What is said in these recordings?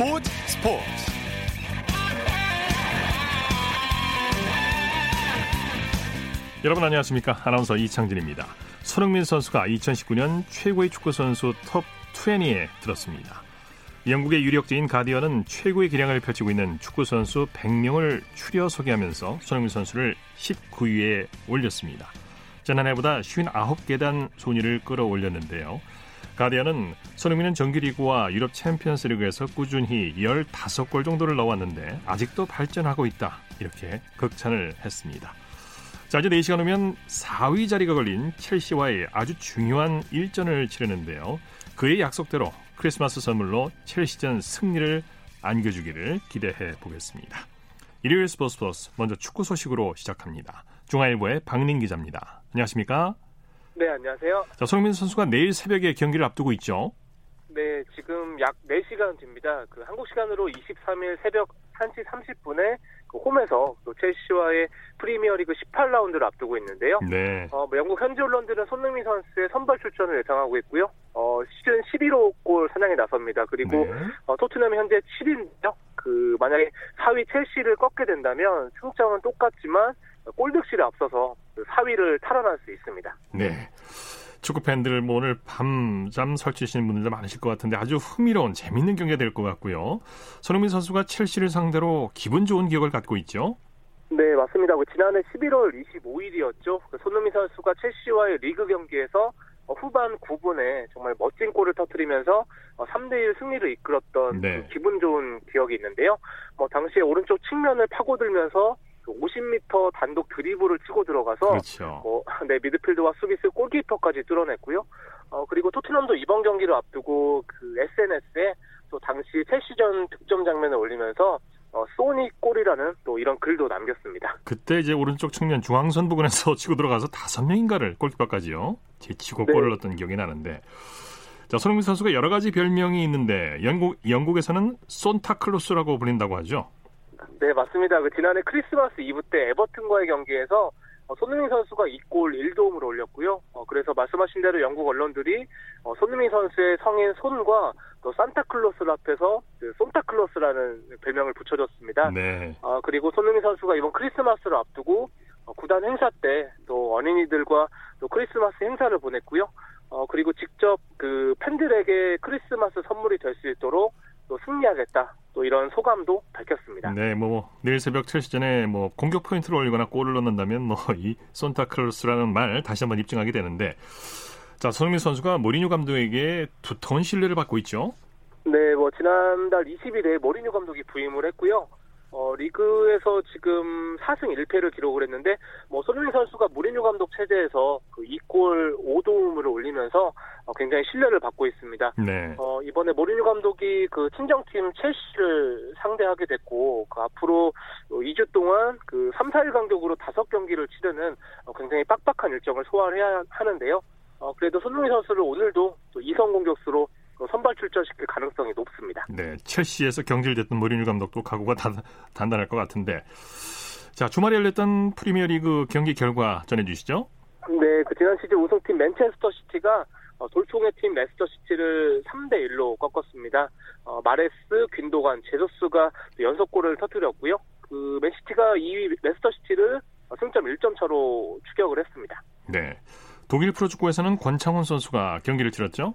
스포츠 스포츠. 여러분 안녕하십니까? 아나운서 이창진입니다. 손흥민 선수가 2019년 최고의 축구 선수 톱 20에 들었습니다. 영국의 유력지인 가디언은 최고의 기량을 펼치고 있는 축구 선수 100명을 추려 소개하면서 손흥민 선수를 19위에 올렸습니다. 지난해보다 59계단 순위를 끌어올렸는데요 가디언은 손흥민은 정규리그와 유럽 챔피언스리그에서 꾸준히 15골 정도를 넣어왔는데 아직도 발전하고 있다. 이렇게 극찬을 했습니다. 자, 이제 4시간 후면 4위 자리가 걸린 첼시와의 아주 중요한 일전을 치르는데요. 그의 약속대로 크리스마스 선물로 첼시전 승리를 안겨주기를 기대해 보겠습니다. 일요일 스포츠 플러스 먼저 축구 소식으로 시작합니다. 중앙일보의 박민 기자입니다. 안녕하십니까? 네, 안녕하세요. 자, 손흥민 선수가 내일 새벽에 경기를 앞두고 있죠. 네, 지금 약 4시간 됩니다. 그 한국 시간으로 23일 새벽 1시 30분에 그 홈에서 또 첼시와의 프리미어리그 18라운드를 앞두고 있는데요. 네. 어, 뭐 영국 현지 언론들은 손흥민 선수의 선발 출전을 예상하고 있고요. 어, 시즌 11호 골 사냥에 나섭니다. 그리고 네. 어, 토트넘이 현재 7위인데요. 그 만약에 4위 첼시를 꺾게 된다면 승점은 똑같지만 골득실에 앞서서 4위를 탈환할 수 있습니다. 네. 축구 팬들 뭐 오늘 밤잠 설치시는 분들도 많으실 것 같은데 아주 흥미로운 재밌는 경기가 될 것 같고요. 손흥민 선수가 첼시를 상대로 기분 좋은 기억을 갖고 있죠. 네, 맞습니다. 그 지난해 11월 25일이었죠. 그 손흥민 선수가 첼시와의 리그 경기에서 어, 후반 9분에 정말 멋진 골을 터뜨리면서 3대1 승리를 이끌었던 네. 그 기분 좋은 기억이 있는데요. 뭐 당시에 오른쪽 측면을 파고들면서 50m 단독 드리블을 치고 들어가서 그렇죠. 뭐, 네, 미드필드와 수비수 골키퍼까지 뚫어냈고요. 어, 그리고 토트넘도 이번 경기를 앞두고 그 SNS에 또 당시 첼시전 득점 장면을 올리면서 어, 소닉 골이라는 또 이런 글도 남겼습니다. 그때 이제 오른쪽 측면 중앙선 부근에서 치고 들어가서 다섯 명인가를 골키퍼까지요. 제치고 네. 골을 넣었던 기억이 나는데. 자, 손흥민 선수가 여러 가지 별명이 있는데 영국 영국에서는 손타클로스라고 불린다고 하죠. 네, 맞습니다. 그 지난해 크리스마스 이브 때 에버튼과의 경기에서 어, 손흥민 선수가 2골 1도움을 올렸고요. 어, 그래서 말씀하신 대로 영국 언론들이 어, 손흥민 선수의 성인 손과 또 산타클로스를 합해서 그 손타클로스라는 별명을 붙여줬습니다. 네. 아, 그리고 손흥민 선수가 이번 크리스마스를 앞두고 어, 구단 행사 때 또 어린이들과 또 크리스마스 행사를 보냈고요. 어, 그리고 직접 그 팬들에게 크리스마스 선물이 될 수 있도록 또 승리하겠다. 또 이런 소감도 밝혔습니다. 네, 뭐 내일 새벽 첼시전에 뭐 공격 포인트를 올리거나 골을 넣는다면 뭐 이 손타클로스라는 말 다시 한번 입증하게 되는데 자, 손흥민 선수가 모리뉴 감독에게 두터운 신뢰를 받고 있죠. 네, 뭐 지난달 20일에 모리뉴 감독이 부임을 했고요. 어, 리그에서 지금 4승 1패를 기록을 했는데 뭐 손흥민 선수가 모리뉴 감독 체제에서 그 2골 5도움을 올리면서 어, 굉장히 신뢰를 받고 있습니다. 네. 어, 이번에 모리뉴 감독이 그 친정팀 첼시를 상대하게 됐고, 그 앞으로 2주 동안 그 3, 4일 간격으로 5경기를 치르는 어, 굉장히 빡빡한 일정을 소화해야 하는데요. 어, 그래도 손흥민 선수를 오늘도 또 이성 공격수로 어, 선발 출전시킬 가능성이 높습니다. 네, 첼시에서 경질됐던 모리뉴 감독도 각오가 단, 단단할 것 같은데. 자, 주말에 열렸던 프리미어리그 경기 결과 전해주시죠. 네, 그 지난 시즌 우승팀 맨체스터 시티가 어, 돌풍의 팀 레스터 시티를 3대 1로 꺾었습니다. 어, 마레스, 귄도간, 제주스가 또 연속골을 터뜨렸고요. 그 맨시티가 2위 레스터 시티를 어, 승점 1점 차로 추격을 했습니다. 네. 독일 프로축구에서는 권창훈 선수가 경기를 치렀죠.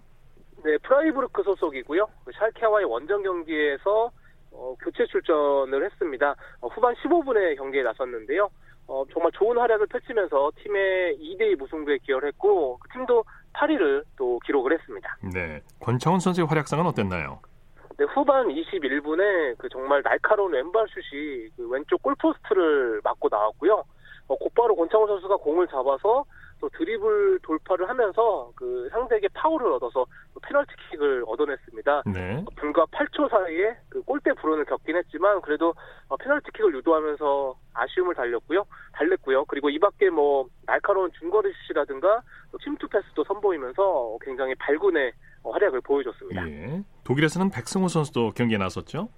네, 프라이부르크 소속이고요. 그 샬케와의 원정 경기에서 어, 교체 출전을 했습니다. 어, 후반 15분에 경기에 나섰는데요. 어, 정말 좋은 활약을 펼치면서 팀의 2대2 무승부에 기여를 했고 그 팀도 8위를 또 기록을 했습니다. 네. 권창훈 선수의 활약상은 어땠나요? 네, 후반 21분에 그 정말 날카로운 왼발 슛이 그 왼쪽 골포스트를 맞고 나왔고요. 어, 곧바로 권창훈 선수가 공을 잡아서 또 드리블 돌파를 하면서 그 상대에게 파울을 얻어서 또 페널티킥을 얻어냈습니다. 네. 불과 8초 사이에 그 골대 불운을 겪긴 했지만 그래도 어, 페널티킥을 유도하면서 아쉬움을 달렸고요. 달랬고요. 그리고 이 밖에 뭐 날카로운 중거리 슛이라든가 또 침투 패스도 선보이면서 굉장히 발군의 어, 활약을 보여줬습니다. 예. 독일에서는 백승호 선수도 경기에 나섰죠.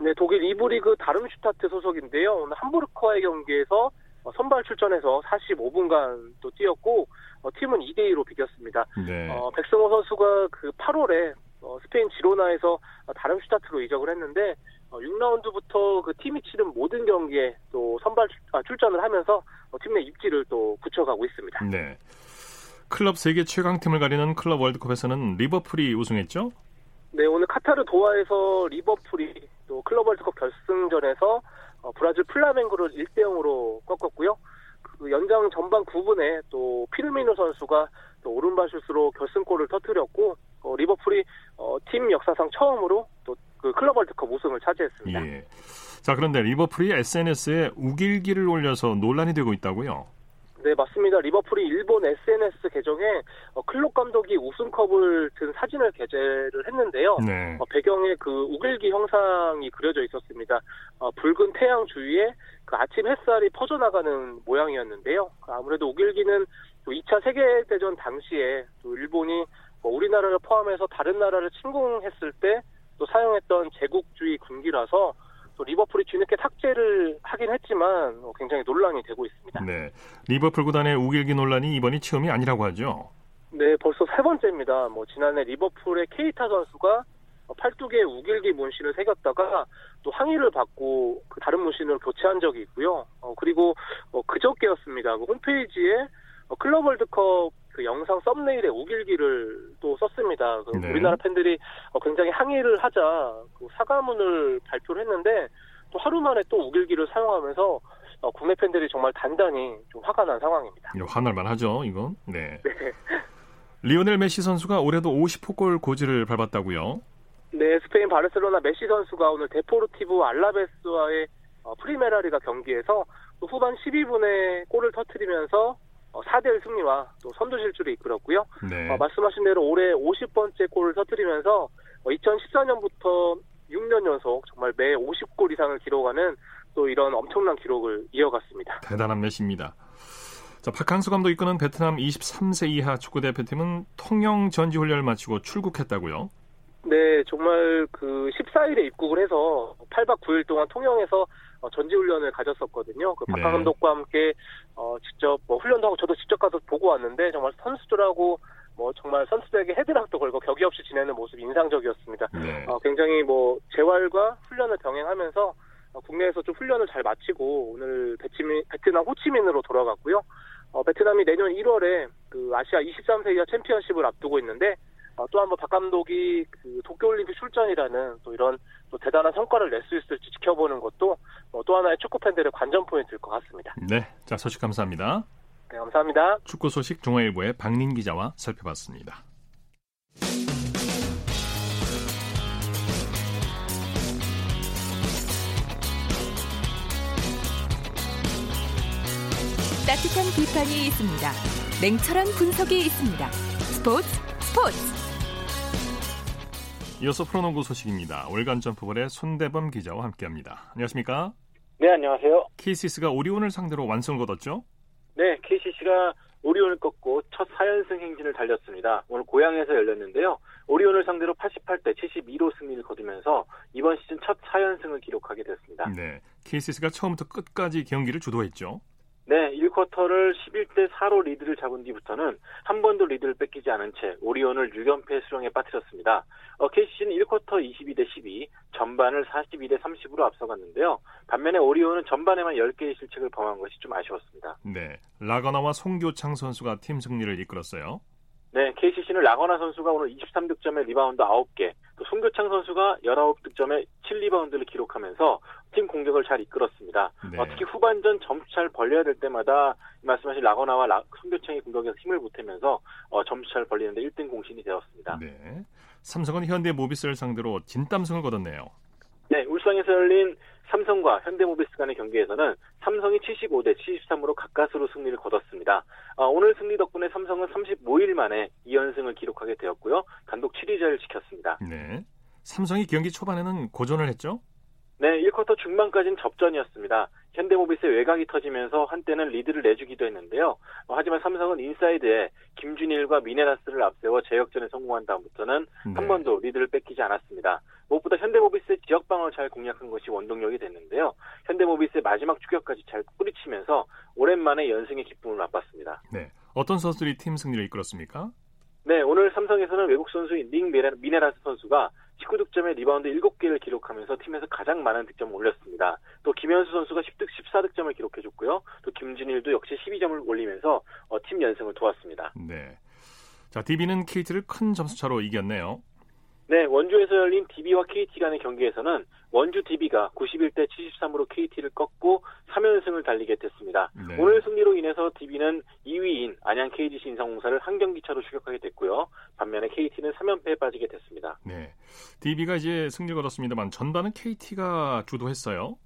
네, 독일 2부 리그 다름슈타트 소속인데요. 오늘 함부르크와의 경기에서 어, 선발 출전해서 45분간 또 뛰었고 어, 팀은 2대 2로 비겼습니다. 네. 어, 백승호 선수가 그 8월에 어, 스페인 지로나에서 다름슈타트로 이적을 했는데 어, 6라운드부터 그 팀이 치른 모든 경기에 또 선발 아, 출전을 하면서 어, 팀내 입지를 또 굳혀가고 있습니다. 네. 클럽 세계 최강팀을 가리는 클럽 월드컵에서는 리버풀이 우승했죠? 네, 오늘 카타르 도하에서 리버풀이 또 클럽 월드컵 결승전에서 어, 브라질 플라멩고를 1대 0으로 꺾었고요. 그 연장 전반 9분에 또 피르미노 선수가 또 오른발 슛으로 결승골을 터뜨렸고 어, 리버풀이 어, 팀 역사상 처음으로 또 그 클럽 월드컵 우승을 차지했습니다. 예. 자, 그런데 리버풀이 SNS에 우길기를 올려서 논란이 되고 있다고요? 네, 맞습니다. 리버풀이 일본 SNS 계정에 어, 클롭 감독이 우승컵을 든 사진을 게재를 했는데요. 네. 어, 배경에 그 우길기 형상이 그려져 있었습니다. 어, 붉은 태양 주위에 그 아침 햇살이 퍼져나가는 모양이었는데요. 그 아무래도 우길기는 또 2차 세계대전 당시에 또 일본이 뭐 우리나라를 포함해서 다른 나라를 침공했을 때 또 사용했던 제국주의 군기라서 또 리버풀이 뒤늦게 삭제를 하긴 했지만 어, 굉장히 논란이 되고 있습니다. 네. 리버풀 구단의 우길기 논란이 이번이 처음이 아니라고 하죠? 네, 벌써 세 번째입니다. 뭐 지난해 리버풀의 케이타 선수가 팔뚝에 우길기 문신을 새겼다가 또 항의를 받고 그 다른 문신을 교체한 적이 있고요. 어, 그리고 어, 그저께였습니다. 그 홈페이지에 어, 클럽 월드컵 그 영상 썸네일에 욱일기를 또 썼습니다. 그 네. 우리나라 팬들이 어, 굉장히 항의를 하자 그 사과문을 발표를 했는데 또 하루 만에 또 욱일기를 사용하면서 어, 국내 팬들이 정말 단단히 좀 화가 난 상황입니다. 화날만 하죠, 이건. 네. 네. 리오넬 메시 선수가 올해도 50호골 고지를 밟았다고요? 네, 스페인 바르셀로나 메시 선수가 오늘 데포르티브 알라베스와의 어, 프리메라리가 경기에서 또 후반 12분에 골을 터뜨리면서 어, 4대1 승리와 또 선두 실주를 이끌었고요. 네. 어, 말씀하신 대로 올해 50번째 골을 터뜨리면서 어, 2014년부터 6년 연속 정말 매 50골 이상을 기록하는 또 이런 엄청난 기록을 이어갔습니다. 대단한 메시입니다. 자, 박항수 감독 이끄는 베트남 23세 이하 축구 대표팀은 통영 전지 훈련을 마치고 출국했다고요? 네, 정말 그 14일에 입국을 해서 8박 9일 동안 통영에서 어, 전지훈련을 가졌었거든요. 그 박하 네. 감독과 함께 어, 직접 뭐 훈련도 하고 저도 직접 가서 보고 왔는데 정말 선수들하고 뭐 정말 선수들에게 헤드락도 걸고 격이 없이 지내는 모습이 인상적이었습니다. 네. 어, 굉장히 뭐 재활과 훈련을 병행하면서 어, 국내에서 좀 훈련을 잘 마치고 오늘 베트민, 베트남 호치민으로 돌아갔고요. 어, 베트남이 내년 1월에 그 아시아 23세 이하 챔피언십을 앞두고 있는데 어, 또 한번 박 감독이 그 도쿄올림픽 출전이라는 또 이런 또 대단한 성과를 낼 수 있을지 지켜보는 것도 어, 또 하나의 축구 팬들의 관전 포인트일 것 같습니다. 네. 자, 소식 감사합니다. 네, 감사합니다. 축구 소식 중앙일보의 박민 기자와 살펴봤습니다. 따뜻한 비판이 있습니다. 냉철한 분석이 있습니다. 스포츠 스포츠 이어서 프로농구 소식입니다. 월간 점프볼의 손대범 기자와 함께합니다. 안녕하십니까? 네, 안녕하세요. KCS가 오리온을 상대로 완승을 거뒀죠? 네, KCC가 오리온을 꺾고 첫 4연승 행진을 달렸습니다. 오늘 고향에서 열렸는데요. 오리온을 상대로 88대 72로 승리를 거두면서 이번 시즌 첫 4연승을 기록하게 됐습니다. 네. KCS가 처음부터 끝까지 경기를 주도했죠. 네, 1쿼터를 11대 4로 리드를 잡은 뒤부터는 한 번도 리드를 뺏기지 않은 채 오리온을 6연패 수렁에 빠뜨렸습니다. 어, KCC는 1쿼터 22대 12, 전반을 42대 30으로 앞서갔는데요. 반면에 오리온은 전반에만 10개의 실책을 범한 것이 좀 아쉬웠습니다. 네. 라건아와 송교창 선수가 팀 승리를 이끌었어요. 네, KCC는 라건아 선수가 오늘 23득점에 리바운드 9개, 또 송교창 선수가 19득점에 7리바운드를 기록하면서 팀 공격을 잘 이끌었습니다. 네. 어, 특히 후반전 점수차를 벌려야 될 때마다 말씀하신 라거나와 라, 송교창의 공격에서 힘을 보태면서 어, 점수차를 벌리는데 1등 공신이 되었습니다. 네. 삼성은 현대 모비스를 상대로 진땀승을 거뒀네요. 네, 울산에서 열린 삼성과 현대모비스 간의 경기에서는 삼성이 75대 73으로 가까스로 승리를 거뒀습니다. 어, 오늘 승리 덕분에 삼성은 35일 만에 2연승을 기록하게 되었고요. 단독 7위자를 지켰습니다. 네. 삼성이 경기 초반에는 고전을 했죠? 네, 1쿼터 중반까지는 접전이었습니다. 현대모비스의 외곽이 터지면서 한때는 리드를 내주기도 했는데요. 어, 하지만 삼성은 인사이드에 김준일과 미네라스를 앞세워 재역전에 성공한 다음부터는 네. 한 번도 리드를 뺏기지 않았습니다. 무엇보다 현대모비스의 지역 방어를 잘 공략한 것이 원동력이 됐는데요. 현대모비스의 마지막 추격까지 잘 뿌리치면서 오랜만에 연승의 기쁨을 맛봤습니다. 네. 어떤 선수들이 팀 승리를 이끌었습니까? 네, 오늘 삼성에서는 외국 선수인 닉 미네라스 선수가 19득점에 리바운드 7개를 기록하면서 팀에서 가장 많은 득점을 올렸습니다. 또 김현수 선수가 10득 14득점을 기록해줬고요. 또 김준일도 역시 12점을 올리면서 어, 팀 연승을 도왔습니다. 네. 자, DB는 KT를 큰 점수차로 이겼네요. 네, 원주에서 열린 DB와 KT 간의 경기에서는 원주 DB가 91대 73으로 KT를 꺾고 3연승을 달리게 됐습니다. 네. 오늘 승리로 인해서 DB는 2위인 안양 KGC 인삼공사를 한 경기 차로 추격하게 됐고요. 반면에 KT는 3연패에 빠지게 됐습니다. 네, DB가 이제 승리를 거뒀습니다만 전반은 KT가 주도했어요.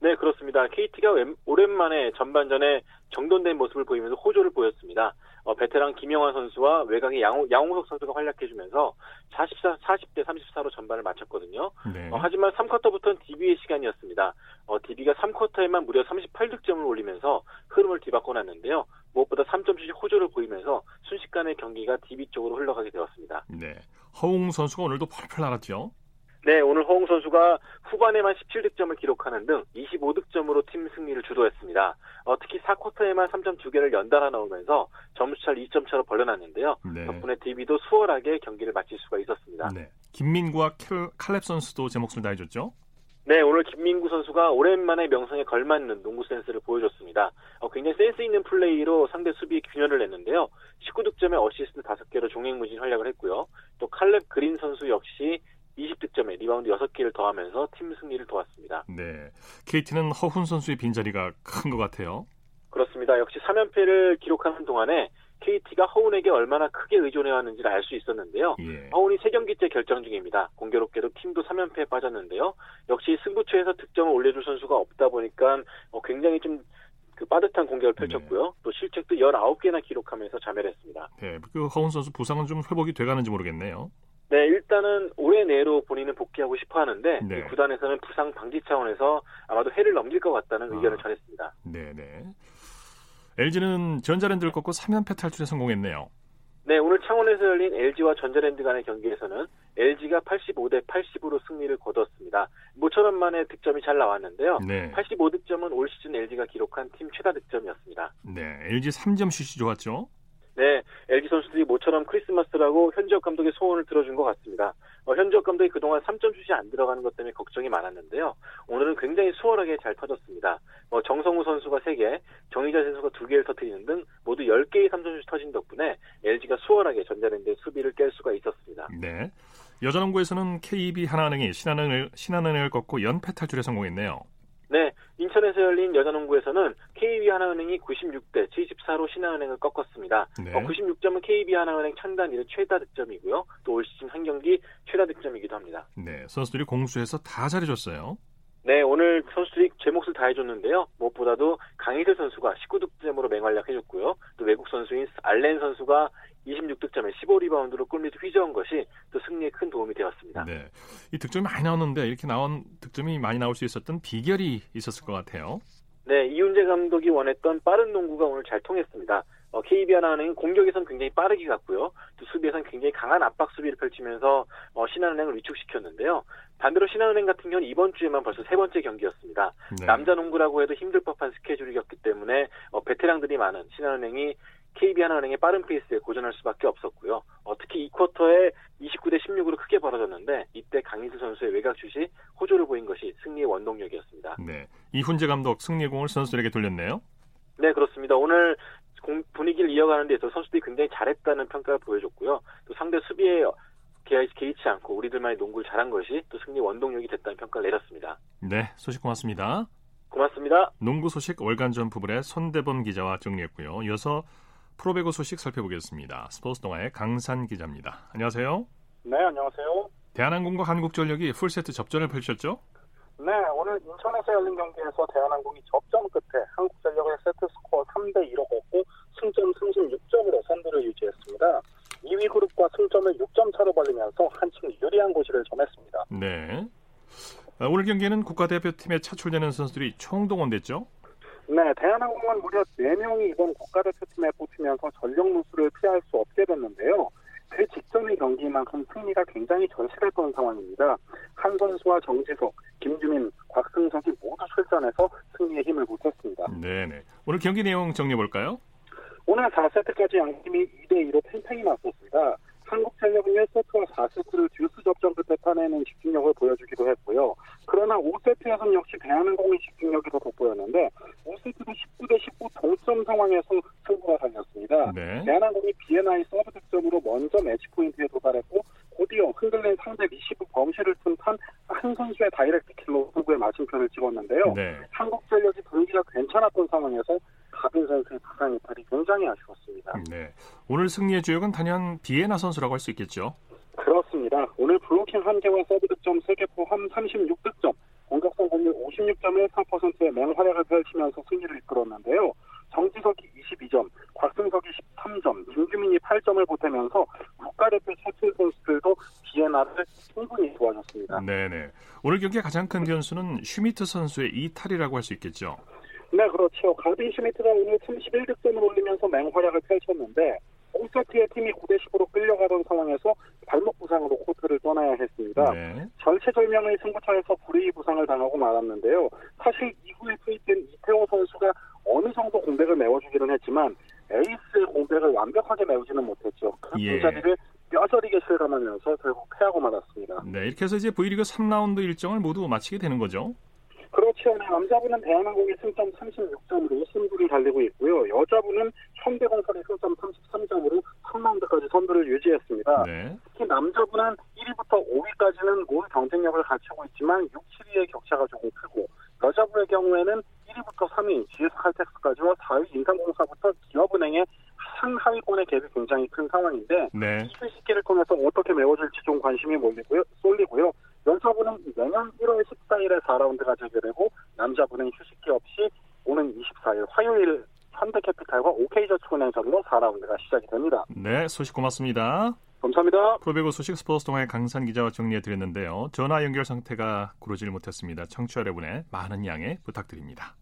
네, 그렇습니다. KT가 오랜만에 전반전에 정돈된 모습을 보이면서 호조를 보였습니다. 어, 베테랑 김영환 선수와 외곽의 양호, 양홍석 선수가 활약해주면서 44, 40대 34로 전반을 마쳤거든요. 네. 어, 하지만 3쿼터부터는 DB의 시간이었습니다. 어, DB가 3쿼터에만 무려 38득점을 올리면서 흐름을 뒤바꿔 놨는데요. 무엇보다 3점슛이 호조를 보이면서 순식간에 경기가 DB 쪽으로 흘러가게 되었습니다. 네. 허웅 선수가 오늘도 펄펄 날았죠. 네, 오늘 허웅 선수가 후반에만 17득점을 기록하는 등 25득점으로 팀 승리를 주도했습니다. 어, 특히 4쿼터에만 3점 2개를 연달아 넣으면서 점수차를 2점 차로 벌려놨는데요. 네. 덕분에 DB도 수월하게 경기를 마칠 수가 있었습니다. 네. 김민구와 칼, 렙 선수도 제 몫을 다해줬죠? 네, 오늘 김민구 선수가 오랜만에 명성에 걸맞는 농구 센스를 보여줬습니다. 어, 굉장히 센스 있는 플레이로 상대 수비에 균열을 냈는데요. 19득점에 어시스트 5개로 종횡무진 활약을 했고요. 또 칼렙 그린 선수 역시 20득점에 리바운드 6개를 더하면서 팀 승리를 도왔습니다. 네. KT는 허훈 선수의 빈자리가 큰 것 같아요. 그렇습니다. 역시 3연패를 기록하는 동안에 KT가 허훈에게 얼마나 크게 의존해 왔는지를 알 수 있었는데요. 예. 허훈이 3경기째 결장 중입니다. 공교롭게도 팀도 3연패에 빠졌는데요. 역시 승부처에서 득점을 올려줄 선수가 없다 보니까 어, 굉장히 좀 그 빠듯한 공격을 네. 펼쳤고요. 네. 또 실책도 19개나 기록하면서 자멸했습니다. 네, 그 허훈 선수 부상은 좀 회복이 돼가는지 모르겠네요. 네, 일단은 올해 내로 본인은 복귀하고 싶어 하는데 네. 구단에서는 부상 방지 차원에서 아마도 해를 넘길 것 같다는 아. 의견을 전했습니다. 네, 네. LG는 전자랜드를 꺾고 3연패 탈출에 성공했네요. 네, 오늘 창원에서 열린 LG와 전자랜드 간의 경기에서는 LG가 85대 80으로 승리를 거뒀습니다. 모처럼 만에 득점이 잘 나왔는데요. 네. 85득점은 올 시즌 LG가 기록한 팀 최다 득점이었습니다. 네, LG 3점 슛이 좋았죠. 네, LG 선수들이 모처럼 크리스마스라고 현지혁 감독의 소원을 들어준 것 같습니다. 어, 현지혁 감독이 그동안 3점 슛이 안 들어가는 것 때문에 걱정이 많았는데요. 오늘은 굉장히 수월하게 잘 터졌습니다. 뭐 정성우 선수가 3개, 정희자 선수가 2개를 터뜨리는 등 모두 10개의 3점 슛이 터진 덕분에 LG가 수월하게 전자랜드의 수비를 깰 수가 있었습니다. 네. 여자농구에서는 KB 하나은행이 신한은행을, 신한은행을 꺾고 연패 탈출에 성공했네요. 네, 인천에서 열린 여자농구에서는 KB 하나은행이 96대 74로 신한은행을 꺾었습니다. 네. 어, 96점은 KB 하나은행 창단 이후 최다 득점이고요. 또 올 시즌 한 경기 최다 득점이기도 합니다. 네, 선수들이 공수해서 다 잘해줬어요. 네, 오늘 선수들이 제 몫을 다 해줬는데요. 무엇보다도 강희슬 선수가 19득점으로 맹활약해줬고요. 또 외국 선수인 알렌 선수가 26득점에 15리바운드로 골밑을 휘저은 것이 또 승리에 큰 도움이 되었습니다. 네, 이 득점이 많이 나왔는데 이렇게 나온 득점이 많이 나올 수 있었던 비결이 있었을 것 같아요. 네, 이훈재 감독이 원했던 빠른 농구가 오늘 잘 통했습니다. 어, KB 하나은행은 공격에선 굉장히 빠르게 갔고요. 또 수비에선 굉장히 강한 압박 수비를 펼치면서 어, 신한은행을 위축시켰는데요. 반대로 신한은행 같은 경우는 이번 주에만 벌써 세 번째 경기였습니다. 네. 남자 농구라고 해도 힘들 법한 스케줄이었기 때문에 어, 베테랑들이 많은 신한은행이 KB하나은행의 빠른 페이스에 고전할 수밖에 없었고요. 어, 특히 2쿼터에 29대 16으로 크게 벌어졌는데 이때 강희수 선수의 외곽 슛이 호조를 보인 것이 승리의 원동력이었습니다. 네, 이훈재 감독 승리의 공을 선수들에게 돌렸네요. 네, 그렇습니다. 오늘 분위기를 이어가는 데서 선수들이 굉장히 잘했다는 평가를 보여줬고요. 또 상대 수비에 개의치 않고 우리들만의 농구를 잘한 것이 또 승리 원동력이 됐다는 평가를 내렸습니다. 네, 소식 고맙습니다. 고맙습니다. 농구 소식 월간 점프볼의 손대범 기자와 정리했고요. 이어서 프로배구 소식 살펴보겠습니다. 스포츠 동아의 강산 기자입니다. 안녕하세요. 네, 안녕하세요. 대한항공과 한국전력이 풀세트 접전을 펼쳤죠? 네, 오늘 인천에서 열린 경기에서 대한항공이 접전 끝에 한국전력을 세트 스코어 3대 2로 꺾고 승점 36점으로 선두를 유지했습니다. 2위 그룹과 승점을 6점 차로 벌리면서 한층 유리한 고지를 점했습니다. 네. 아, 오늘 경기에는 국가대표팀에 차출되는 선수들이 총동원됐죠? 네, 대한항공은 무려 4명이 이번 국가대표팀에 뽑히면서 전력 누수를 피할 수 없게 됐는데요. 그 직전의 경기만큼 승리가 굉장히 절실했던 상황입니다. 한 선수와 정지석, 김주민, 곽승석이 모두 출전해서 승리에 힘을 보탰습니다. 네네. 오늘 경기 내용 정리해 볼까요? 오늘 4세트까지 양팀이 2대2로 팽팽히 맞섰습니다. 한국 전력은 1세트와 4세트를 듀스 접전 끝에 따내는 집중력을 보여주기도 했고요. 그러나 5세트에서는 역시 대한항공의 집중력이 더 돋보였는데 5세트도 19대 19 동점 상황에서 승부가 갈렸습니다. 네. 대한항공이 비예나의 서브 득점으로 먼저 매치 포인트에 도달했고 곧이어 흔들린 상대 리시브 범실을 틈탄 한선수의 다이렉트 킬로 승부에 마침표를 찍었는데요. 네. 한국전력이 분위기가 괜찮았던 상황에서 선수의 부상 이탈이 굉장히 아쉬웠습니다. 네. 오늘 승리의 주역은 단연 비예나 선수라고 할 수 있겠죠. 그렇습니다. 오늘 블로킹 1개와 서브 득점 3개 포함 36득점, 공격 성공률 56.14%의 맹활약을 펼치면서 승리를 이끌었는데요. 정지석이 22점, 곽승석이 13점, 김규민이 8점을 보태면서 국가대표 차출 선수들도 비예나를 충분히 도와줬습니다. 네네. 오늘 경기의 가장 큰 변수는 슈미트 선수의 이탈이라고 할 수 있겠죠. 네, 그렇죠. 가빈 슈미트가 오늘 31득점을 올리면서 맹활약을 펼쳤는데 5세트의 팀이 9대 10으로 끌려가던 상황에서 발목 부상으로 코트를 떠나야 했습니다. 네. 절체절명의 승부처에서 불의 부상을 당하고 말았는데요. 사실 이후에 투입된 이태호 선수가 어느 정도 공백을 메워주기는 했지만 에이스의 공백을 완벽하게 메우지는 못했죠. 그 예. 자리를 뼈저리게 실감하면서 결국 패하고 말았습니다. 네, 이렇게 해서 이제 V리그 3라운드 일정을 모두 마치게 되는 거죠. 그렇죠. 남자분은 대한항공의 승점 36점으로 승부를 달리고 있고요. 여자분은 현대건설의 승점 33점으로 3라운드까지 선두를 유지했습니다. 네. 특히 남자분은 1위부터 5위까지는 모두 경쟁력을 갖추고 있지만 6, 7위의 격차가 조금 크고 여자분의 경우에는 1위부터 3위 GS칼텍스까지와 4위 인삼공사부터 기업은행의 상하위권의 갭이 굉장히 큰 상황인데 네. 이 휴식기를 통해서 어떻게 메워질지 좀 관심이 몰리고요, 쏠리고요. 여자분은 내년 1월 14일에 4라운드가 재개되고 남자분은 휴식기 없이 오는 24일 화요일 현대캐피탈과 OK저축은행전으로 4라운드가 시작이 됩니다. 네, 소식 고맙습니다. 감사합니다. 프로배구 소식 스포츠 동아의 강산 기자와 정리해 드렸는데요. 전화 연결 상태가 구러질 못했습니다. 청취자 여러분의 많은 양해 부탁드립니다.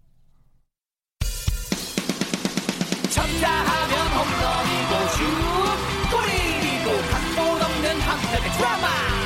쳤다 하면 홈런이고 슛 골이고 각본 없는 한편의 드라마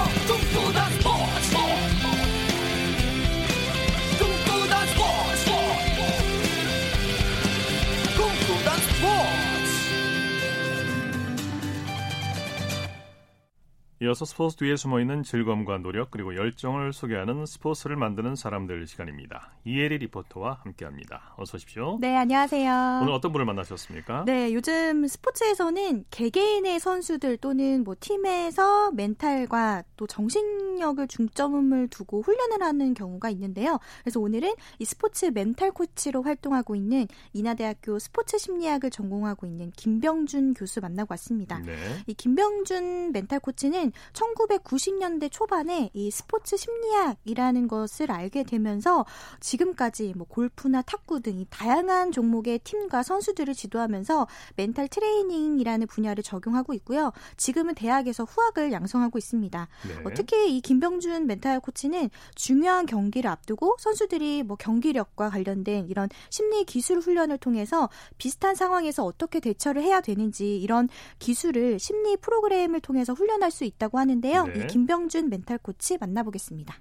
이어서 스포츠 뒤에 숨어있는 즐거움과 노력 그리고 열정을 소개하는 스포츠를 만드는 사람들 시간입니다. 이혜리 리포터와 함께합니다. 어서 오십시오. 네, 안녕하세요. 오늘 어떤 분을 만나셨습니까? 네, 요즘 스포츠에서는 개개인의 선수들 또는 뭐 팀에서 멘탈과 또 정신력을 중점을 두고 훈련을 하는 경우가 있는데요. 그래서 오늘은 이 스포츠 멘탈 코치로 활동하고 있는 인하대학교 스포츠 심리학을 전공하고 있는 김병준 교수 만나고 왔습니다. 네. 이 김병준 멘탈 코치는 1990년대 초반에 이 스포츠 심리학이라는 것을 알게 되면서 지금까지 뭐 골프나 탁구 등이 다양한 종목의 팀과 선수들을 지도하면서 멘탈 트레이닝이라는 분야를 적용하고 있고요. 지금은 대학에서 후학을 양성하고 있습니다. 네. 어, 특히 이 김병준 멘탈 코치는 중요한 경기를 앞두고 선수들이 뭐 경기력과 관련된 이런 심리 기술 훈련을 통해서 비슷한 상황에서 어떻게 대처를 해야 되는지 이런 기술을 심리 프로그램을 통해서 훈련할 수 있다. 있다고 하는데요. 네. 이 김병준 멘탈 코치 만나보겠습니다.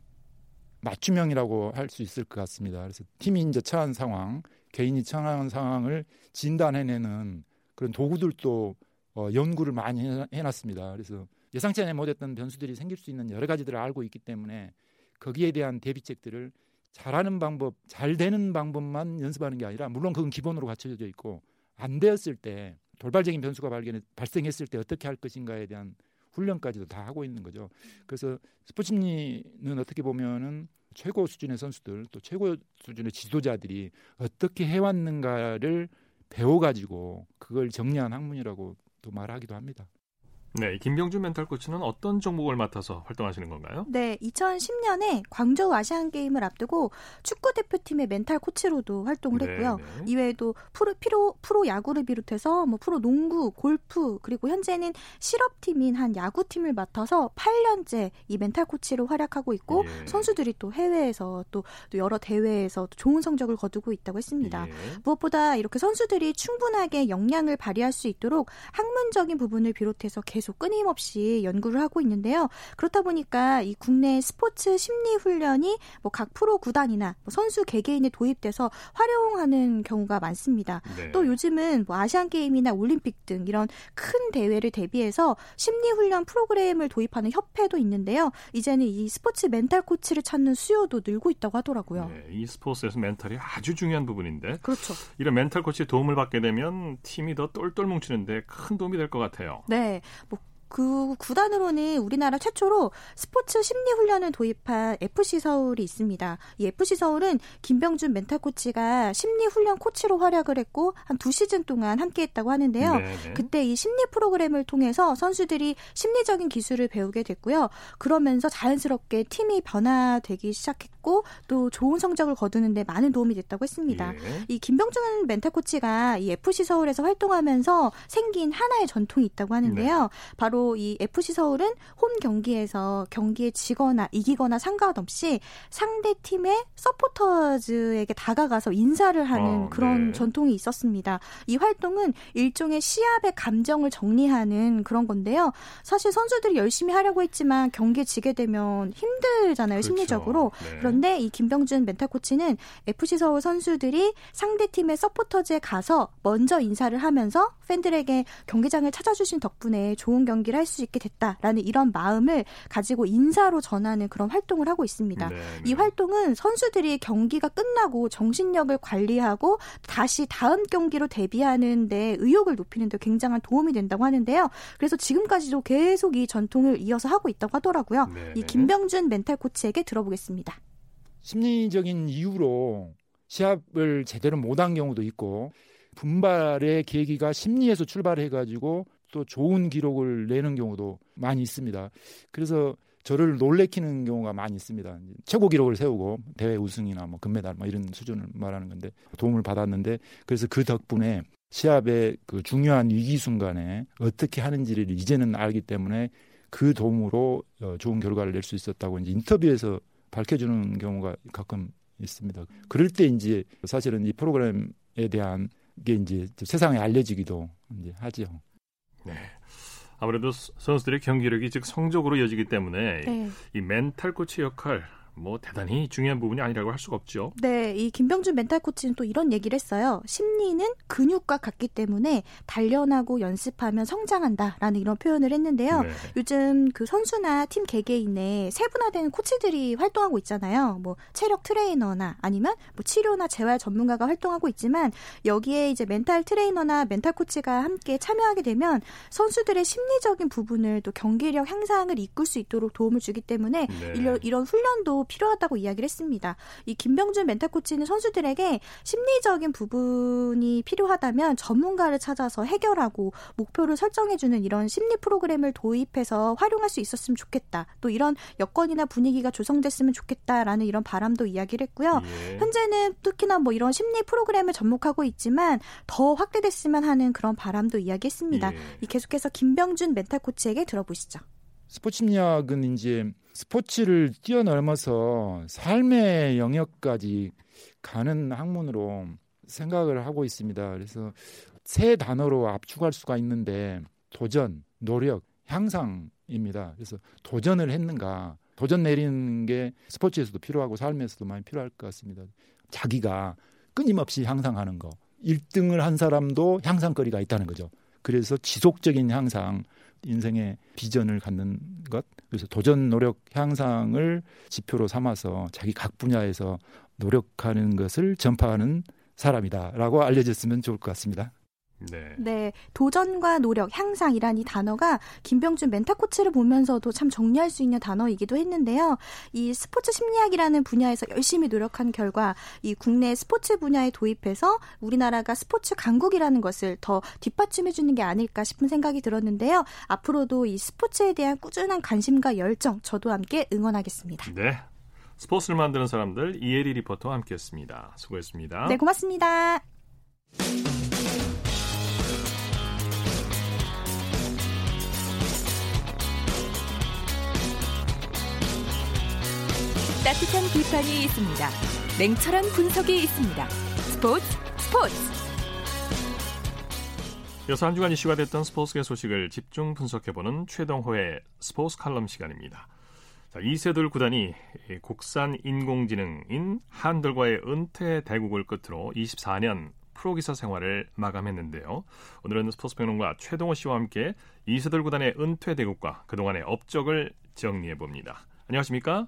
맞춤형이라고 할 수 있을 것 같습니다. 그래서 팀이 이제 처한 상황, 개인이 처한 상황을 진단해내는 그런 도구들도 어, 연구를 많이 해놨습니다. 그래서 예상치 못했던 변수들이 생길 수 있는 여러 가지들을 알고 있기 때문에 거기에 대한 대비책들을 잘하는 방법, 잘 되는 방법만 연습하는 게 아니라 물론 그건 기본으로 갖춰져 있고 안 되었을 때 돌발적인 변수가 발견 발생했을 때 어떻게 할 것인가에 대한 훈련까지도 다 하고 있는 거죠. 그래서 스포츠심리는 어떻게 보면은 최고 수준의 선수들 또 최고 수준의 지도자들이 어떻게 해왔는가를 배워가지고 그걸 정리한 학문이라고 또 말하기도 합니다. 네, 김병준 멘탈 코치는 어떤 종목을 맡아서 활동하시는 건가요? 네, 2010년에 광저우 아시안 게임을 앞두고 축구 대표팀의 멘탈 코치로도 활동을 네, 했고요. 네. 이외에도 프로 프로 프로 야구를 비롯해서 뭐 프로 농구, 골프 그리고 현재는 실업팀인 한 야구팀을 맡아서 8년째 이 멘탈 코치로 활약하고 있고 예. 선수들이 또 해외에서 또, 또 여러 대회에서 좋은 성적을 거두고 있다고 했습니다. 예. 무엇보다 이렇게 선수들이 충분하게 역량을 발휘할 수 있도록 학문적인 부분을 비롯해서 계속 계속 끊임없이 연구를 하고 있는데요. 그렇다 보니까 이 국내 스포츠 심리 훈련이 뭐 각 프로 구단이나 뭐 선수 개개인에 도입돼서 활용하는 경우가 많습니다. 네. 또 요즘은 뭐 아시안 게임이나 올림픽 등 이런 큰 대회를 대비해서 심리 훈련 프로그램을 도입하는 협회도 있는데요. 이제는 이 스포츠 멘탈 코치를 찾는 수요도 늘고 있다고 하더라고요. 네, 이 스포츠에서 멘탈이 아주 중요한 부분인데 그렇죠. 이런 멘탈 코치의 도움을 받게 되면 팀이 더 똘똘 뭉치는데 큰 도움이 될 것 같아요. 네. 뭐그 구단으로는 우리나라 최초로 스포츠 심리 훈련을 도입한 FC 서울이 있습니다. 이 FC 서울은 김병준 멘탈 코치가 심리 훈련 코치로 활약을 했고 한 두 시즌 동안 함께 했다고 하는데요. 네네. 네. 그때 이 심리 프로그램을 통해서 선수들이 심리적인 기술을 배우게 됐고요. 그러면서 자연스럽게 팀이 변화되기 시작했고 또 좋은 성적을 거두는데 많은 도움이 됐다고 했습니다. 예. 이 김병준 멘탈 코치가 이 FC 서울에서 활동하면서 생긴 하나의 전통이 있다고 하는데요. 네. 바로 이 FC 서울은 홈 경기에서 경기에 지거나 이기거나 상관없이 상대 팀의 서포터즈에게 다가가서 인사를 하는 어, 그런 네. 전통이 있었습니다. 이 활동은 일종의 시합의 감정을 정리하는 그런 건데요. 사실 선수들이 열심히 하려고 했지만 경기에 지게 되면 힘들잖아요, 그렇죠. 심리적으로. 네. 그런데 이 김병준 멘탈 코치는 FC 서울 선수들이 상대 팀의 서포터즈에 가서 먼저 인사를 하면서 팬들에게 경기장을 찾아주신 덕분에 좋은 경기 얘기를 할 수 있게 됐다라는 이런 마음을 가지고 인사로 전하는 그런 활동을 하고 있습니다. 네, 네. 이 활동은 선수들이 경기가 끝나고 정신력을 관리하고 다시 다음 경기로 대비하는데 의욕을 높이는 데 굉장한 도움이 된다고 하는데요. 그래서 지금까지도 계속 이 전통을 이어서 하고 있다고 하더라고요. 네, 이 네. 김병준 멘탈 코치에게 들어보겠습니다. 심리적인 이유로 시합을 제대로 못한 경우도 있고 분발의 계기가 심리에서 출발해 가지고 또 좋은 기록을 내는 경우도 많이 있습니다. 그래서 저를 놀래키는 경우가 많이 있습니다. 최고 기록을 세우고 대회 우승이나 뭐 금메달 뭐 이런 수준을 말하는 건데 도움을 받았는데 그래서 그 덕분에 시합의 그 중요한 위기 순간에 어떻게 하는지를 이제는 알기 때문에 그 도움으로 어, 좋은 결과를 낼 수 있었다고 이제 인터뷰에서 밝혀주는 경우가 가끔 있습니다. 그럴 때 이제 사실은 이 프로그램에 대한 게 이제 세상에 알려지기도 이제 하죠. 네. 아무래도 선수들의 경기력이 즉 성적으로 이어지기 때문에 네. 이 멘탈 코치 역할 뭐 대단히 중요한 부분이 아니라고 할 수가 없죠. 네, 이 김병준 멘탈 코치는 또 이런 얘기를 했어요. 심리는 근육과 같기 때문에 단련하고 연습하면 성장한다라는 이런 표현을 했는데요. 네. 요즘 그 선수나 팀 개개인에 세분화된 코치들이 활동하고 있잖아요. 뭐 체력 트레이너나 아니면 뭐 치료나 재활 전문가가 활동하고 있지만 여기에 이제 멘탈 트레이너나 멘탈 코치가 함께 참여하게 되면 선수들의 심리적인 부분을 또 경기력 향상을 이끌 수 있도록 도움을 주기 때문에 네. 이런, 이런 훈련도 필요하다고 이야기를 했습니다. 이 김병준 멘탈 코치는 선수들에게 심리적인 부분이 필요하다면 전문가를 찾아서 해결하고 목표를 설정해주는 이런 심리 프로그램을 도입해서 활용할 수 있었으면 좋겠다. 또 이런 여건이나 분위기가 조성됐으면 좋겠다라는 이런 바람도 이야기를 했고요. 예. 현재는 특히나 뭐 이런 심리 프로그램을 접목하고 있지만 더 확대됐으면 하는 그런 바람도 이야기했습니다. 예. 계속해서 김병준 멘탈 코치에게 들어보시죠. 스포츠 심리학은 이제 스포츠를 뛰어넘어서 삶의 영역까지 가는 학문으로 생각을 하고 있습니다. 그래서 세 단어로 압축할 수가 있는데 도전, 노력, 향상입니다. 그래서 도전을 했는가, 도전 내리는 게 스포츠에서도 필요하고 삶에서도 많이 필요할 것 같습니다. 자기가 끊임없이 향상하는 거. 1등을 한 사람도 향상거리가 있다는 거죠. 그래서 지속적인 향상, 인생의 비전을 갖는 것, 그래서 도전 노력 향상을 지표로 삼아서 자기 각 분야에서 노력하는 것을 전파하는 사람이다라고 알려졌으면 좋을 것 같습니다. 네. 네. 도전과 노력, 향상이란 이 단어가 김병준 멘탈 코치를 보면서도 참 정리할 수 있는 단어이기도 했는데요. 이 스포츠 심리학이라는 분야에서 열심히 노력한 결과 이 국내 스포츠 분야에 도입해서 우리나라가 스포츠 강국이라는 것을 더 뒷받침해 주는 게 아닐까 싶은 생각이 들었는데요. 앞으로도 이 스포츠에 대한 꾸준한 관심과 열정 저도 함께 응원하겠습니다. 네. 스포츠를 만드는 사람들 이혜리 리포터와 함께했습니다. 수고했습니다. 네, 고맙습니다. 따뜻한 비판이 있습니다. 냉철한 분석이 있습니다. 스포츠 스포츠 여섯 한 주간 이슈가 됐던 스포츠계 소식을 집중 분석해보는 최동호의 스포츠 칼럼 시간입니다. 자, 이세돌 구단이 국산 인공지능인 한들과의 은퇴 대국을 끝으로 24년 프로기사 생활을 마감했는데요. 오늘은 스포츠 평론가 최동호 씨와 함께 이세돌 구단의 은퇴 대국과 그동안의 업적을 정리해 봅니다. 안녕하십니까?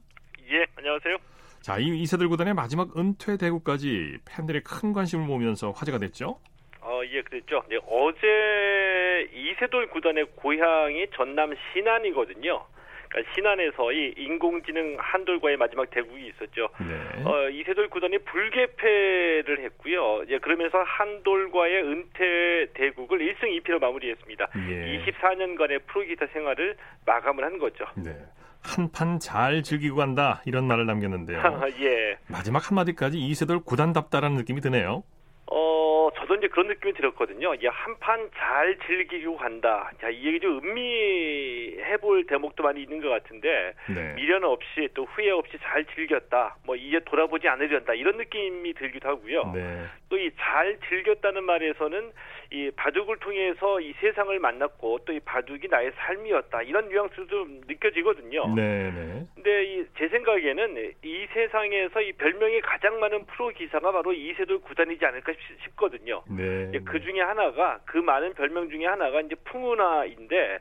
예, 안녕하세요. 자, 이 이세돌 구단의 마지막 은퇴 대국까지 팬들의 큰 관심을 모으면서 화제가 됐죠. 어, 예, 그랬죠. 네, 어제 이세돌 구단의 고향이 전남 신안이거든요. 그러니까 신안에서 이 인공지능 한돌과의 마지막 대국이 있었죠. 네. 어, 이세돌 구단이 불개패를 했고요. 예, 그러면서 한돌과의 은퇴 대국을 1승 2패로 마무리했습니다. 예. 24년간의 프로기타 생활을 마감을 한 거죠. 네. 한판 잘 즐기고 간다 이런 말을 남겼는데요. 예. 마지막 한마디까지 이세돌 구단답다라는 느낌이 드네요. 어, 저도 이제 그런 느낌이 들었거든요. 야, 한판 잘 즐기고 간다. 자, 이 얘기 좀 음미해 볼 대목도 많이 있는 것 같은데, 네. 미련 없이 또 후회 없이 잘 즐겼다. 뭐, 이제 돌아보지 않으련다. 이런 느낌이 들기도 하고요. 네. 또이 잘 즐겼다는 말에서는 이 바둑을 통해서 이 세상을 만났고 또 이 바둑이 나의 삶이었다. 이런 뉘앙스도 좀 느껴지거든요. 네, 네. 근데 이, 제 생각에는 이 세상에서 이 별명이 가장 많은 프로 기사가 바로 이세돌 구단이지 않을까 싶, 싶거든요. 네. 그 중에 하나가 그 많은 별명 중에 하나가 이제 풍운하인데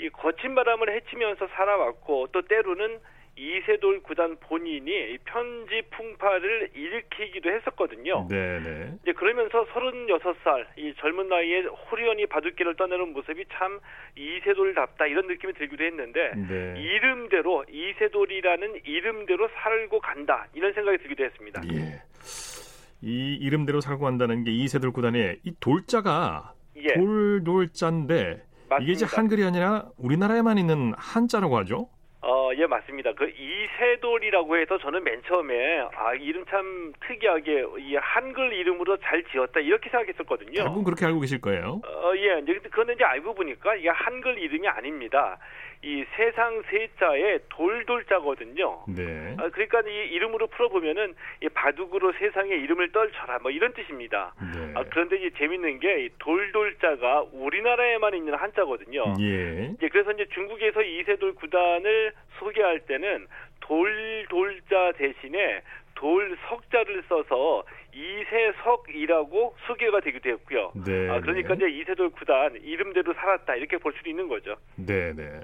이 거친 바람을 헤치면서 살아왔고 또 때로는 이세돌 구단 본인이 편지 풍파를 일으키기도 했었거든요. 네, 네. 이제 그러면서 36살 이 젊은 나이에 호리연히 바둑길을 떠나는 모습이 참 이세돌답다 이런 느낌이 들기도 했는데 네. 이름대로 이세돌이라는 이름대로 살고 간다 이런 생각이 들기도 했습니다. 예. 이 이름대로 살고 간다는 게 이세돌 구단의 이 돌자가 예, 돌돌자인데 이게 이제 맞습니다. 한글이 아니라 우리나라에만 있는 한자라고 하죠. 어, 예, 맞습니다. 그 이세돌이라고 해서 저는 맨 처음에 아, 이름 참 특이하게 이 한글 이름으로 잘 지었다 이렇게 생각했었거든요. 대부분 그렇게 알고 계실 거예요. 어, 예, 근데 그거는 이제 알고 보니까 이게 한글 이름이 아닙니다. 이 세상 세자에 돌돌자거든요. 네. 아, 그러니까 이 이름으로 풀어보면은 이 바둑으로 세상의 이름을 떨쳐라 뭐 이런 뜻입니다. 네. 아, 그런데 이제 재밌는 게이 돌돌자가 우리나라에만 있는 한자거든요. 예. 이제 그래서 이제 중국에서 이세돌 구단을 소개할 때는 돌돌자 대신에 돌 석자를 써서 이세석이라고 소개가 되기도 했고요. 네. 아, 그러니까 네. 이제 이세돌 구단 이름대로 살았다 이렇게 볼 수도 있는 거죠. 네, 네.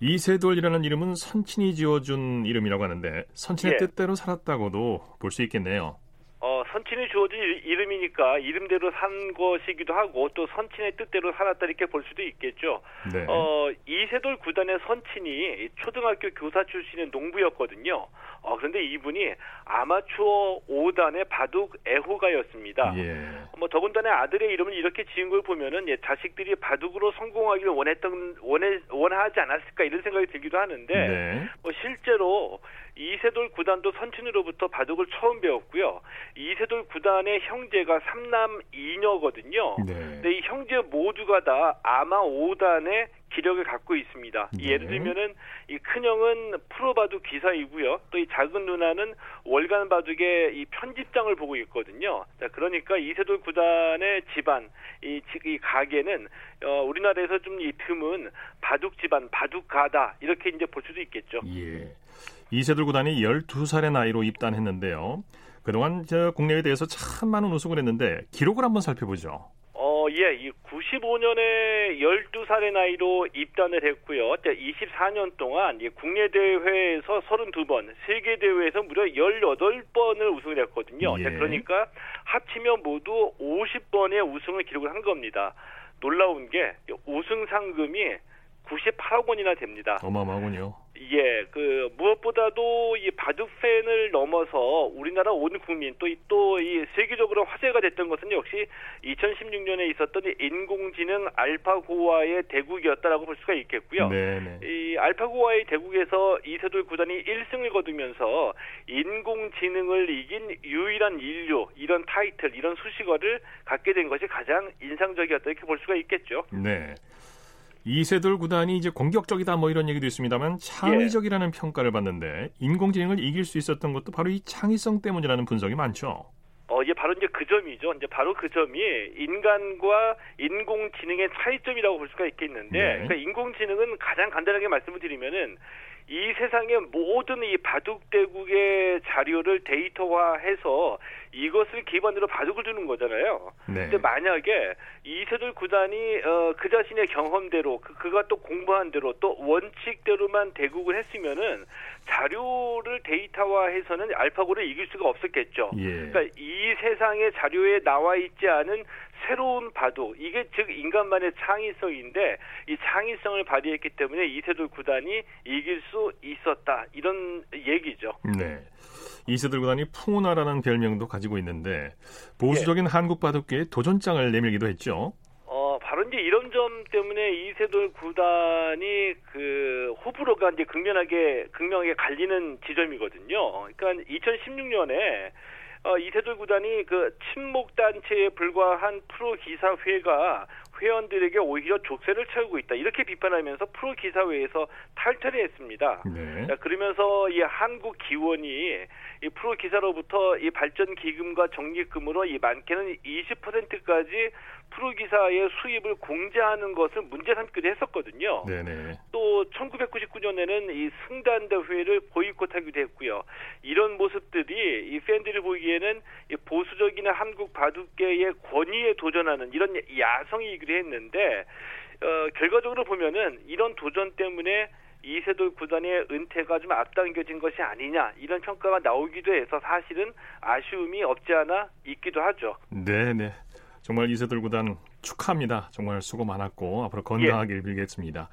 이세돌이라는 이름은 선친이 지어준 이름이라고 하는데 선친의 예. 뜻대로 살았다고도 볼 수 있겠네요. 어, 선친이 주어진 이- 이름이니까 이름대로 산 것이기도 하고 또 선친의 뜻대로 살았다 이렇게 볼 수도 있겠죠. 네. 어, 이세돌 구단의 선친이 초등학교 교사 출신의 농부였거든요. 어, 그런데 이분이 아마추어 5단의 바둑 애호가였습니다. 예. 뭐 더군다나 아들의 이름을 이렇게 지은 걸 보면은 예, 자식들이 바둑으로 성공하기를 원했던 원해 원하지 않았을까 이런 생각이 들기도 하는데 네. 뭐 실제로 이세돌 구단도 선친으로부터 바둑을 처음 배웠고요. 이세돌 구단의 형제가 삼남 이녀거든요. 네. 근데 이 형제 모두가 다 아마 5단의 기력을 갖고 있습니다. 네. 예를 들면은 이 큰형은 프로 바둑 기사이고요. 또 이 작은 누나는 월간 바둑의 이 편집장을 보고 있거든요. 자, 그러니까 이세돌 구단의 집안, 이, 지- 이 가게는 어, 우리나라에서 좀이 드문 바둑 집안, 바둑가다 이렇게 이제 볼 수도 있겠죠. 예. 이세돌 구단이 12살의 나이로 입단했는데요. 그동안 저 국내에 대해서 참 많은 우승을 했는데 기록을 한번 살펴보죠. 어, 예, 이 95년에 12살의 나이로 입단을 했고요. 24년 동안 이 국내 대회에서 32번, 세계 대회에서 무려 18번을 우승을 했거든요. 예. 자, 그러니까 합치면 모두 50번의 우승을 기록을 한 겁니다. 놀라운 게 우승 상금이 98억 원이나 됩니다. 어마어마하군요. 예, 그 무엇보다도 이 바둑 팬을 넘어서 우리나라 온 국민 또이 또 이 세계적으로 화제가 됐던 것은 역시 2016년에 있었던 이 인공지능 알파고와의 대국이었다라고 볼 수가 있겠고요. 네, 네. 이 알파고와의 대국에서 이세돌 구단이 1승을 거두면서 인공지능을 이긴 유일한 인류 이런 타이틀 이런 수식어를 갖게 된 것이 가장 인상적이었다 이렇게 볼 수가 있겠죠. 네. 이세돌 구단이 이제 공격적이다 뭐 이런 얘기도 있습니다만 창의적이라는 평가를 받는데 인공지능을 이길 수 있었던 것도 바로 이 창의성 때문이라는 분석이 많죠. 어, 이제 바로 이제 그 점이죠. 이제 바로 그 점이 인간과 인공지능의 차이점이라고 볼 수가 있겠는데, 네. 그러니까 인공지능은 가장 간단하게 말씀을 드리면은 이 세상의 모든 이 바둑 대국의 자료를 데이터화해서 이것을 기반으로 바둑을 두는 거잖아요. 네. 근데 만약에 이세돌 구단이 어, 그 자신의 경험대로 그, 그가 또 공부한 대로 또 원칙대로만 대국을 했으면은 자료를 데이터화해서는 알파고를 이길 수가 없었겠죠. 예. 그러니까 이 세상의 자료에 나와 있지 않은 새로운 바둑 이게 즉 인간만의 창의성인데 이 창의성을 발휘했기 때문에 이세돌 구단이 이길 수 있었다 이런 얘기죠. 네. 이세돌 구단이 풍우나라는 별명도 가지고 있는데 보수적인 한국 바둑계에 도전장을 내밀기도 했죠. 어, 바로 이제 이런 점 때문에 이세돌 구단이 그 호불호가 이제 극명하게 극명하게 갈리는 지점이거든요. 그러니까 2016년에 어, 이세돌 구단이 그 친목 단체에 불과한 프로 기사회가 회원들에게 오히려 족쇄를 채우고 있다 이렇게 비판하면서 프로 기사회에서 탈퇴를 했습니다. 네. 자, 그러면서 이 한국 기원이 이 프로 기사로부터 이 발전 기금과 적립금으로 이 많게는 20%까지 프로 기사의 수입을 공제하는 것을 문제 삼기도 했었거든요. 네네. 또 1999년에는 이 승단 대회를 보이콧하기도 했고요. 이런 모습들이 이 팬들이 보기에는 이 보수적인 한국 바둑계의 권위에 도전하는 이런 야성이기도 했는데 어, 결과적으로 보면은 이런 도전 때문에 이세돌 구단의 은퇴가 좀 앞당겨진 것이 아니냐 이런 평가가 나오기도 해서 사실은 아쉬움이 없지 않아 있기도 하죠. 네네. 정말 이세돌 구단 축하합니다. 정말 수고 많았고 앞으로 건강하길 빌겠습니다.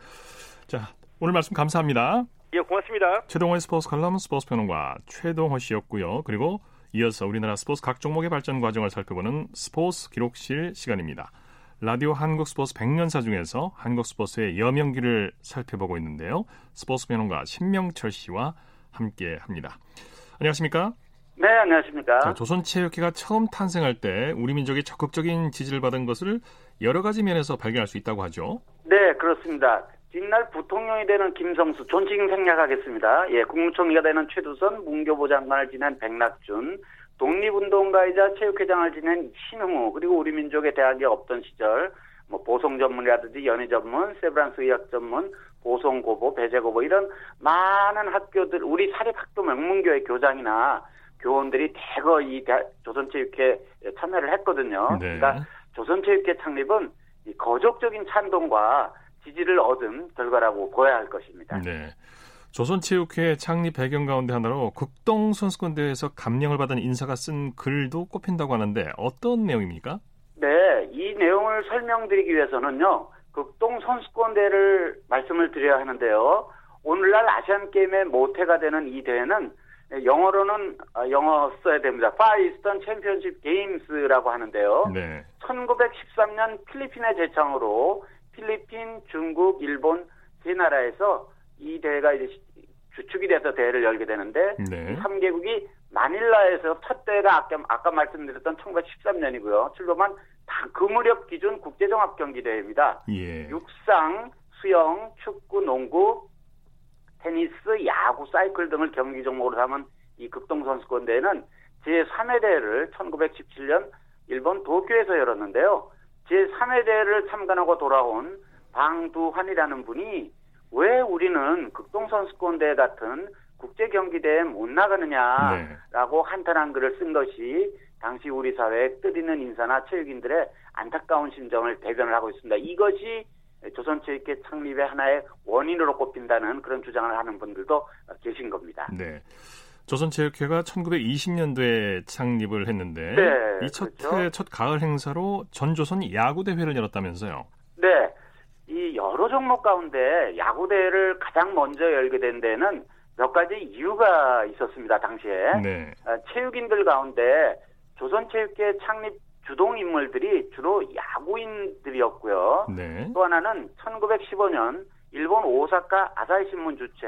자, 오늘 말씀 감사합니다. 예, 고맙습니다. 최동호의 스포츠 칼럼 스포츠 평론가 최동호 씨였고요. 그리고 이어서 우리나라 스포츠 각 종목의 발전 과정을 살펴보는 스포츠 기록실 시간입니다. 라디오 한국 스포츠 100년사 중에서 한국 스포츠의 여명기를 살펴보고 있는데요. 스포츠 평론가 신명철 씨와 함께 합니다. 안녕하십니까? 네, 안녕하십니까. 자, 조선체육회가 처음 탄생할 때 우리 민족이 적극적인 지지를 받은 것을 여러 가지 면에서 발견할 수 있다고 하죠. 네, 그렇습니다. 뒷날 부통령이 되는 김성수, 존칭 생략하겠습니다. 예, 국무총리가 되는 최두선, 문교부 장관을 지낸 백낙준, 독립운동가이자 체육회장을 지낸 신흥우, 그리고 우리 민족의 대학이 없던 시절, 뭐 보성 전문이라든지 연희 전문, 세브란스 의학 전문, 보성 고보, 배제 고보 이런 많은 학교들, 우리 사립 학교 명문교회 교장이나 교원들이 대거 이 조선체육회 참여를 했거든요. 네. 그러니까 조선체육회 창립은 이 거적적인 찬동과 지지를 얻은 결과라고 보아야 할 것입니다. 네. 조선체육회 창립 배경 가운데 하나로 극동 선수권대회에서 감명을 받은 인사가 쓴 글도 꼽힌다고 하는데 어떤 내용입니까? 네, 이 내용을 설명드리기 위해서는요. 극동 선수권대회를 말씀을 드려야 하는데요. 오늘날 아시안 게임의 모태가 되는 이 대회는 영어로는 아, 영어 써야 됩니다. Far Eastern Championship Games라고 하는데요. 네. 1913년 필리핀의 제창으로 필리핀, 중국, 일본 세 나라에서 이 대회가 이제 주축이 돼서 대회를 열게 되는데 네. 이 3개국이 마닐라에서 첫 대회가 아까, 아까 말씀드렸던 1913년이고요. 출범한 다- 그 무렵 기준 국제종합경기 대회입니다. 예. 육상, 수영, 축구, 농구, 테니스, 야구, 사이클 등을 경기 종목으로 삼은 이 극동선수권 대회는 제3회 대회를 1917년 일본 도쿄에서 열었는데요. 제3회 대회를 참관하고 돌아온 방두환이라는 분이 왜 우리는 극동선수권 대회 같은 국제 경기 대회에 못 나가느냐라고 네. 한탄한 글을 쓴 것이 당시 우리 사회의 뜻있는 인사나 체육인들의 안타까운 심정을 대변을 하고 있습니다. 이것이 조선 체육회 창립의 하나의 원인으로 꼽힌다는 그런 주장을 하는 분들도 계신 겁니다. 네. 조선체육회가 1920년도에 창립을 했는데 네, 이첫 그렇죠. 첫 가을 행사로 전조선 야구 대회를 열었다면서요. 네. 이 여러 종목 가운데 야구 대회를 가장 먼저 열게 된 데는 몇 가지 이유가 있었습니다. 당시에 네. 아, 체육인들 가운데 조선체육회 창립 주동 인물들이 주로 야구인들이었고요. 네. 또 하나는 1915년 일본 오사카 아사히 신문 주최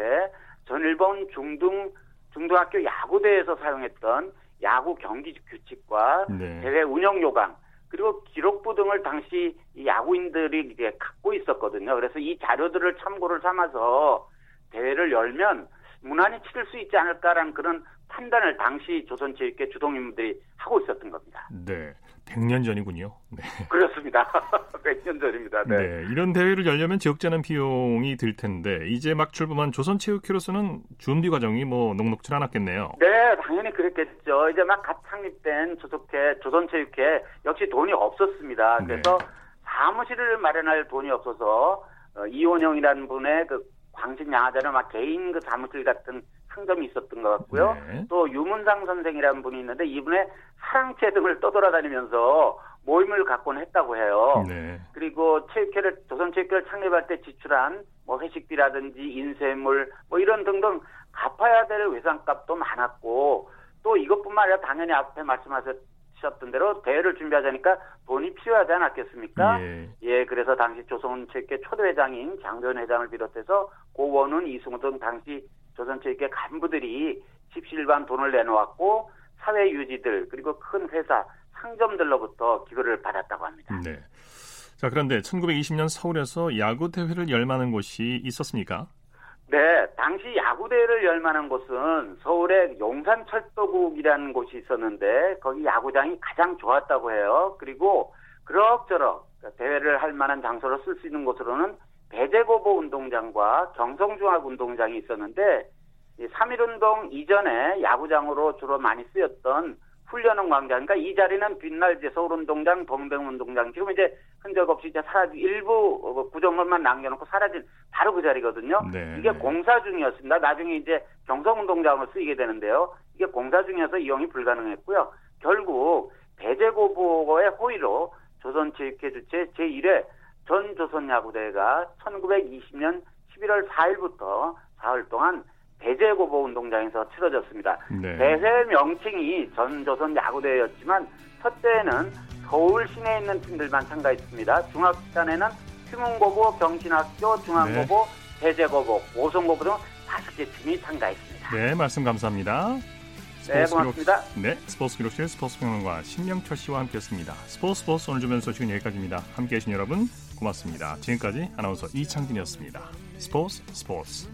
전일본 중등 중등학교 야구대에서 사용했던 야구 경기 규칙과 네. 대회 운영 요강 그리고 기록부 등을 당시 이 야구인들이 이제 갖고 있었거든요. 그래서 이 자료들을 참고를 삼아서 대회를 열면 무난히 치를 수 있지 않을까라는 그런 판단을 당시 조선체육회 주동인들이 하고 있었던 겁니다. 네. 100년 전이군요. 네. 그렇습니다. 100년 전입니다. 네. 네. 이런 대회를 열려면 적지 않은 비용이 들 텐데 이제 막 출범한 조선체육회로서는 준비 과정이 뭐 녹록치 않았겠네요. 네, 당연히 그랬겠죠. 이제 막 갓 창립된 조속회, 조선체육회 역시 돈이 없었습니다. 네. 그래서 사무실을 마련할 돈이 없어서 어, 이원영이라는 분의 그 광신 양화자는 막 개인 그 사무실 같은 상점이 있었던 것 같고요. 네. 또 유문상 선생이라는 분이 있는데 이분의 사랑채 등을 떠돌아다니면서 모임을 갖곤 했다고 해요. 네. 그리고 체육회를 조선체육회를 창립할 때 지출한 뭐 회식비라든지 인쇄물 뭐 이런 등등 갚아야 될 외상값도 많았고 또 이것뿐만 아니라 당연히 앞에 말씀하셨던 대로 대회를 준비하자니까 돈이 필요하지 않았겠습니까? 예. 예, 그래서 당시 조선체육회 초대회장인 장전 회장을 비롯해서 고원훈, 이승우 등 당시 조선체육회 간부들이 십시일반 돈을 내놓았고 사회 유지들 그리고 큰 회사 상점들로부터 기부를 받았다고 합니다. 네. 자, 그런데 1920년 서울에서 야구 대회를 열 만한 곳이 있었습니까? 네, 당시 야구 대회를 열 만한 곳은 서울의 용산철도국이라는 곳이 있었는데 거기 야구장이 가장 좋았다고 해요. 그리고 그럭저럭 대회를 할 만한 장소로 쓸 수 있는 곳으로는 배재고보 운동장과 경성중학 운동장이 있었는데 3.1운동 이전에 야구장으로 주로 많이 쓰였던 훈련원 광장, 그러니까 이 자리는 이제 서울운동장, 동대문운동장, 지금 이제 흔적 없이 이제 사라진 일부 구조물만 남겨놓고 사라진 바로 그 자리거든요. 네. 이게 공사 중이었습니다. 나중에 이제 경성운동장으로 쓰이게 되는데요. 이게 공사 중이어서 이용이 불가능했고요. 결국 배재고보의 호의로 조선체육회 주최 제1회 전 조선야구대회가 1920년 11월 4일부터 사흘 동안 배재고보 운동장에서 치러졌습니다. 네. 대회 명칭이 전 조선 야구대회였지만 첫 대회는 서울 시내에 있는 팀들만 참가했습니다. 중학단에는 휴문고보, 경신학교, 중앙고보, 배재고보, 오송고보 등 다섯 개 팀이 참가했습니다. 네, 말씀 감사합니다. 네, 고맙습니다. 기록, 네, 스포츠 기록실 스포츠 평론가 신명철 씨와 함께했습니다. 스포츠 스포츠 오늘 주변 소식은 여기까지입니다. 함께해 주신 여러분 고맙습니다. 지금까지 아나운서 이창진이었습니다. 스포츠 스포츠.